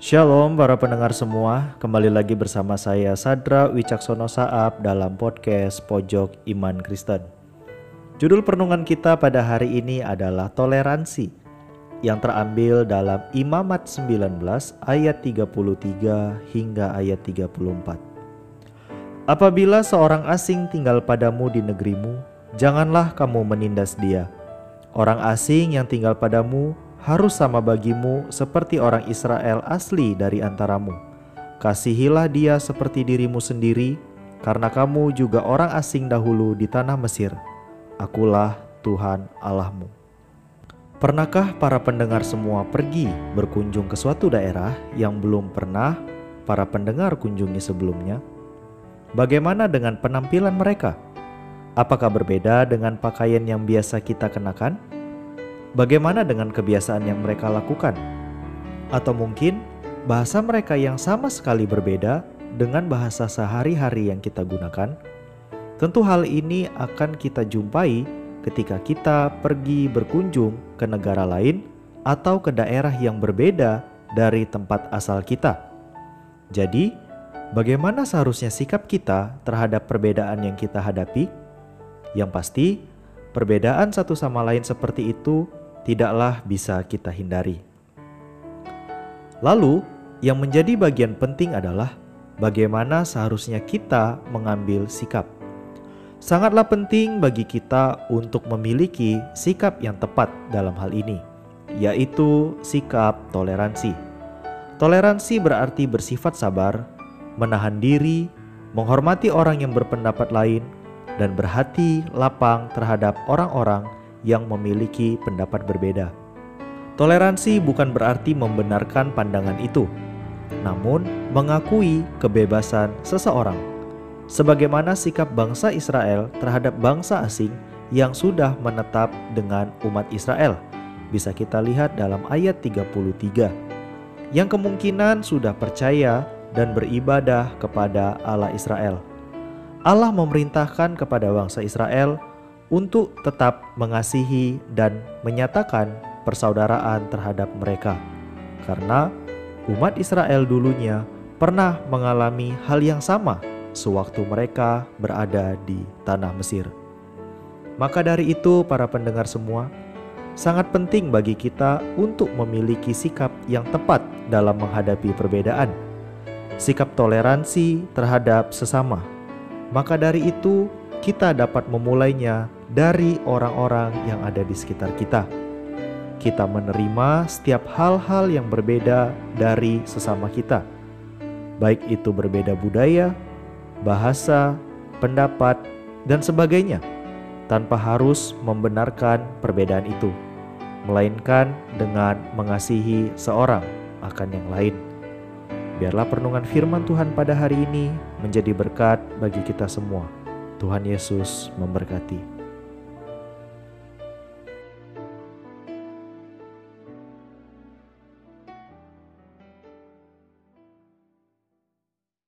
Shalom para pendengar semua, kembali lagi bersama saya Sadra Wicaksono Saab dalam podcast Pojok Iman Kristen. Judul perenungan kita pada hari ini adalah toleransi yang terambil dalam Imamat 19 ayat 33 hingga ayat 34. Apabila seorang asing tinggal padamu di negerimu, janganlah kamu menindas dia. Orang asing yang tinggal padamu harus sama bagimu seperti orang Israel asli dari antaramu. Kasihilah dia seperti dirimu sendiri, karena kamu juga orang asing dahulu di tanah Mesir. Akulah Tuhan Allahmu. Pernahkah para pendengar semua pergi berkunjung ke suatu daerah yang belum pernah para pendengar kunjungi sebelumnya? Bagaimana dengan penampilan mereka? Apakah berbeda dengan pakaian yang biasa kita kenakan? Bagaimana dengan kebiasaan yang mereka lakukan? Atau mungkin bahasa mereka yang sama sekali berbeda dengan bahasa sehari-hari yang kita gunakan? Tentu hal ini akan kita jumpai ketika kita pergi berkunjung ke negara lain atau ke daerah yang berbeda dari tempat asal kita. Jadi, bagaimana seharusnya sikap kita terhadap perbedaan yang kita hadapi? Yang pasti, perbedaan satu sama lain seperti itu tidaklah bisa kita hindari. Lalu, yang menjadi bagian penting adalah bagaimana seharusnya kita mengambil sikap. Sangatlah penting bagi kita untuk memiliki sikap yang tepat dalam hal ini, yaitu sikap toleransi. Toleransi berarti bersifat sabar, menahan diri, menghormati orang yang berpendapat lain, dan berhati lapang terhadap orang-orang yang memiliki pendapat berbeda. Toleransi bukan berarti membenarkan pandangan itu, namun mengakui kebebasan seseorang, sebagaimana sikap bangsa Israel terhadap bangsa asing yang sudah menetap dengan umat Israel. Bisa kita lihat dalam ayat 33, yang kemungkinan sudah percaya dan beribadah kepada Allah Israel. Allah memerintahkan kepada bangsa Israel untuk tetap mengasihi dan menyatakan persaudaraan terhadap mereka, karena umat Israel dulunya pernah mengalami hal yang sama sewaktu mereka berada di tanah Mesir. Maka dari itu, para pendengar semua, sangat penting bagi kita untuk memiliki sikap yang tepat dalam menghadapi perbedaan, sikap toleransi terhadap sesama. Maka dari itu, kita dapat memulainya dari orang-orang yang ada di sekitar kita. Kita menerima setiap hal-hal yang berbeda dari sesama kita, baik itu berbeda budaya, bahasa, pendapat, dan sebagainya, tanpa harus membenarkan perbedaan itu, melainkan dengan mengasihi seorang akan yang lain. Biarlah perenungan firman Tuhan pada hari ini menjadi berkat bagi kita semua. Tuhan Yesus memberkati.